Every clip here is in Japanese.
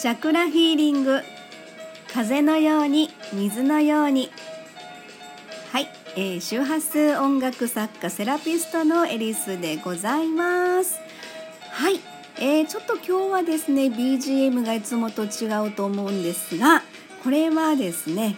チャクラヒーリング。風のように水のように。はい、えー、周波数音楽作家セラピストのエリスでございます。はい、えー、ちょっと今日はですね BGM がいつもと違うと思うんですがこれはですね、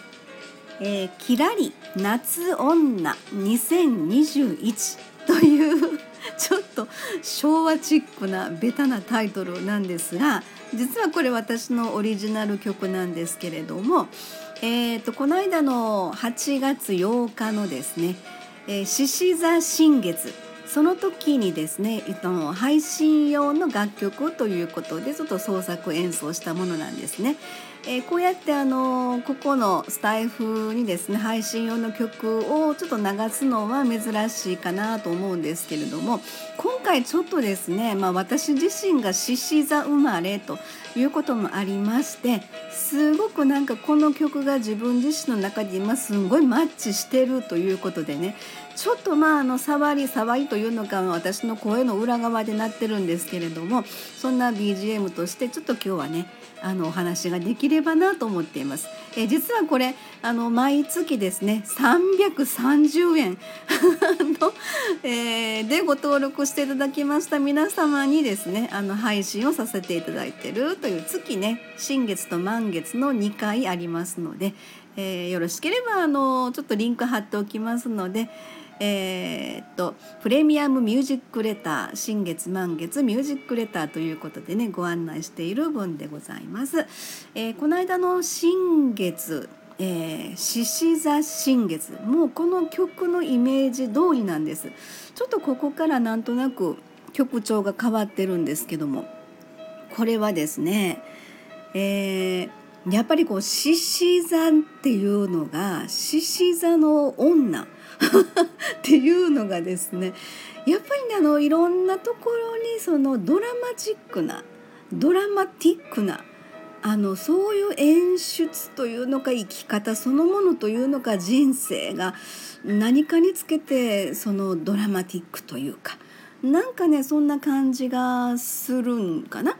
えー、キラリ夏女2021というちょっと昭和チックなベタなタイトルなんですが実はこれ私のオリジナル曲なんですけれども、えーと、この間の8月8日のですね獅子、座新月その時にですねえっと配信用の楽曲ということでちょっと創作演奏したものなんですね。えー、こうやってあのここのスタイフにですね配信用の曲をちょっと流すのは珍しいかなと思うんですけれども今回ちょっとですね、まあ、私自身が獅子座生まれということもありましてすごくなんかこの曲が自分自身の中で今すごいマッチしてるということでねちょっとまああの触り触りというのか私の声の裏側でなってるんですけれどもそんな BGM としてちょっと今日はねあのお話ができればなと思っています。え実はこれあの毎月ですね330円の、えー、でご登録していただきました皆様にですねあの配信をさせていただいてるという月ね新月と満月の2回ありますので、えー、よろしければあのちょっとリンク貼っておきますので。えー、っとプレミアムミュージックレター新月満月ミュージックレターということでねご案内している分でございます。えー、この間の新月えー、獅子座新月もうこの曲のイメージ通りなんですちょっとここからなんとなく曲調が変わってるんですけどもこれはですね、えー、やっぱりこう獅子座っていうのが獅子座の女 っていうのがですねやっぱり、ね、あのいろんなところにそのドラマチックなドラマティックなあのそういう演出というのか生き方そのものというのか人生が何かにつけてそのドラマティックというかなんかねそんな感じがするんかな。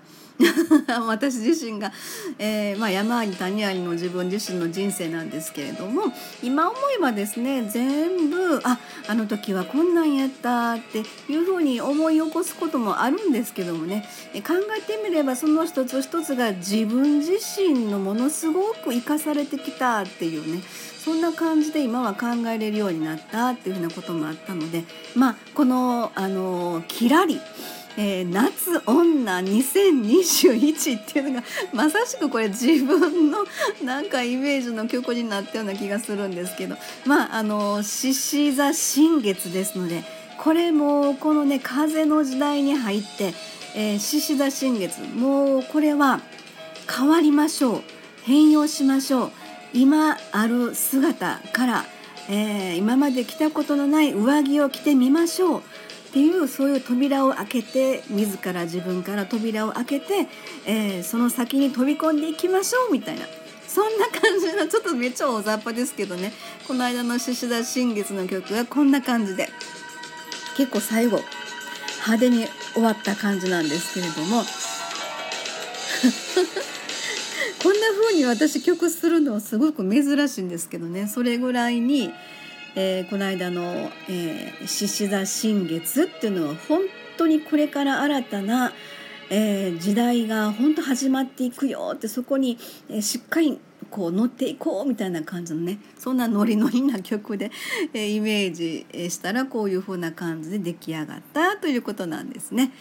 私自身が、えー、まあ、山あり谷ありの自分自身の人生なんですけれども今思えばですね全部ああの時はこんなんやったっていうふうに思い起こすこともあるんですけどもね考えてみればその一つ一つが自分自身のものすごく生かされてきたっていうねそんな感じで今は考えれるようになったっていうふうなこともあったのでまあこのあのキラリえー、夏女2021っていうのがまさしくこれ自分の なんかイメージの曲になったような気がするんですけどまああの獅子座新月ですのでこれもこのね風の時代に入って獅子、えー、座新月もうこれは変わりましょう変容しましょう今ある姿から、えー、今まで着たことのない上着を着てみましょうっていうそういう扉を開けて自ら自分から扉を開けて、えー、その先に飛び込んでいきましょうみたいな。そんな感じのちょっとめっちゃ大雑把ですけどね。この間の獅子座新月の曲はこんな感じで。結構最後派手に終わった感じなんですけれども。こんな風に私曲するのはすごく珍しいんですけどね。それぐらいにえー、この間の獅子、座新月っていうのは本当にこれから新たな、えー、時代が本当始まっていくよってそこに、えー、しっかりこう乗っていこうみたいな感じのねそんなノリノリな曲で、えー、イメージしたらこういう風な感じで出来上がったということなんですね。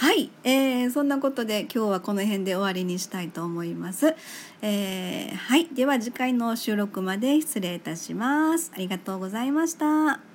はい、えー、そんなことで今日はこの辺で終わりにしたいと思います。えー、はい、では次回の収録まで失礼いたします。ありがとうございました。